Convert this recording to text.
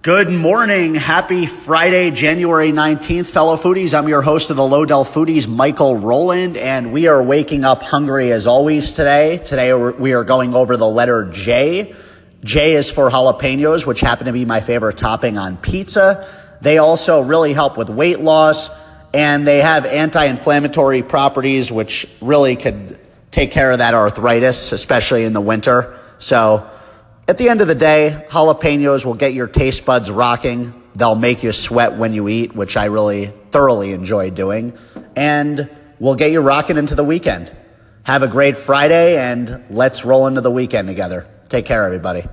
Good morning. Happy Friday, January 19th, fellow foodies. I'm your host of the Lodell Foodies, Michael Rowland, and we are waking up hungry as always today. Today we are going over the letter J. J is for jalapenos, which happen to be my favorite topping on pizza. They also really help with weight loss, and they have anti-inflammatory properties, which really could take care of that arthritis, especially in the winter. So, at the end of the day, jalapenos will get your taste buds rocking. They'll make you sweat when you eat, which I really thoroughly enjoy doing. And we'll get you rocking into the weekend. Have a great Friday and let's roll into the weekend together. Take care, everybody.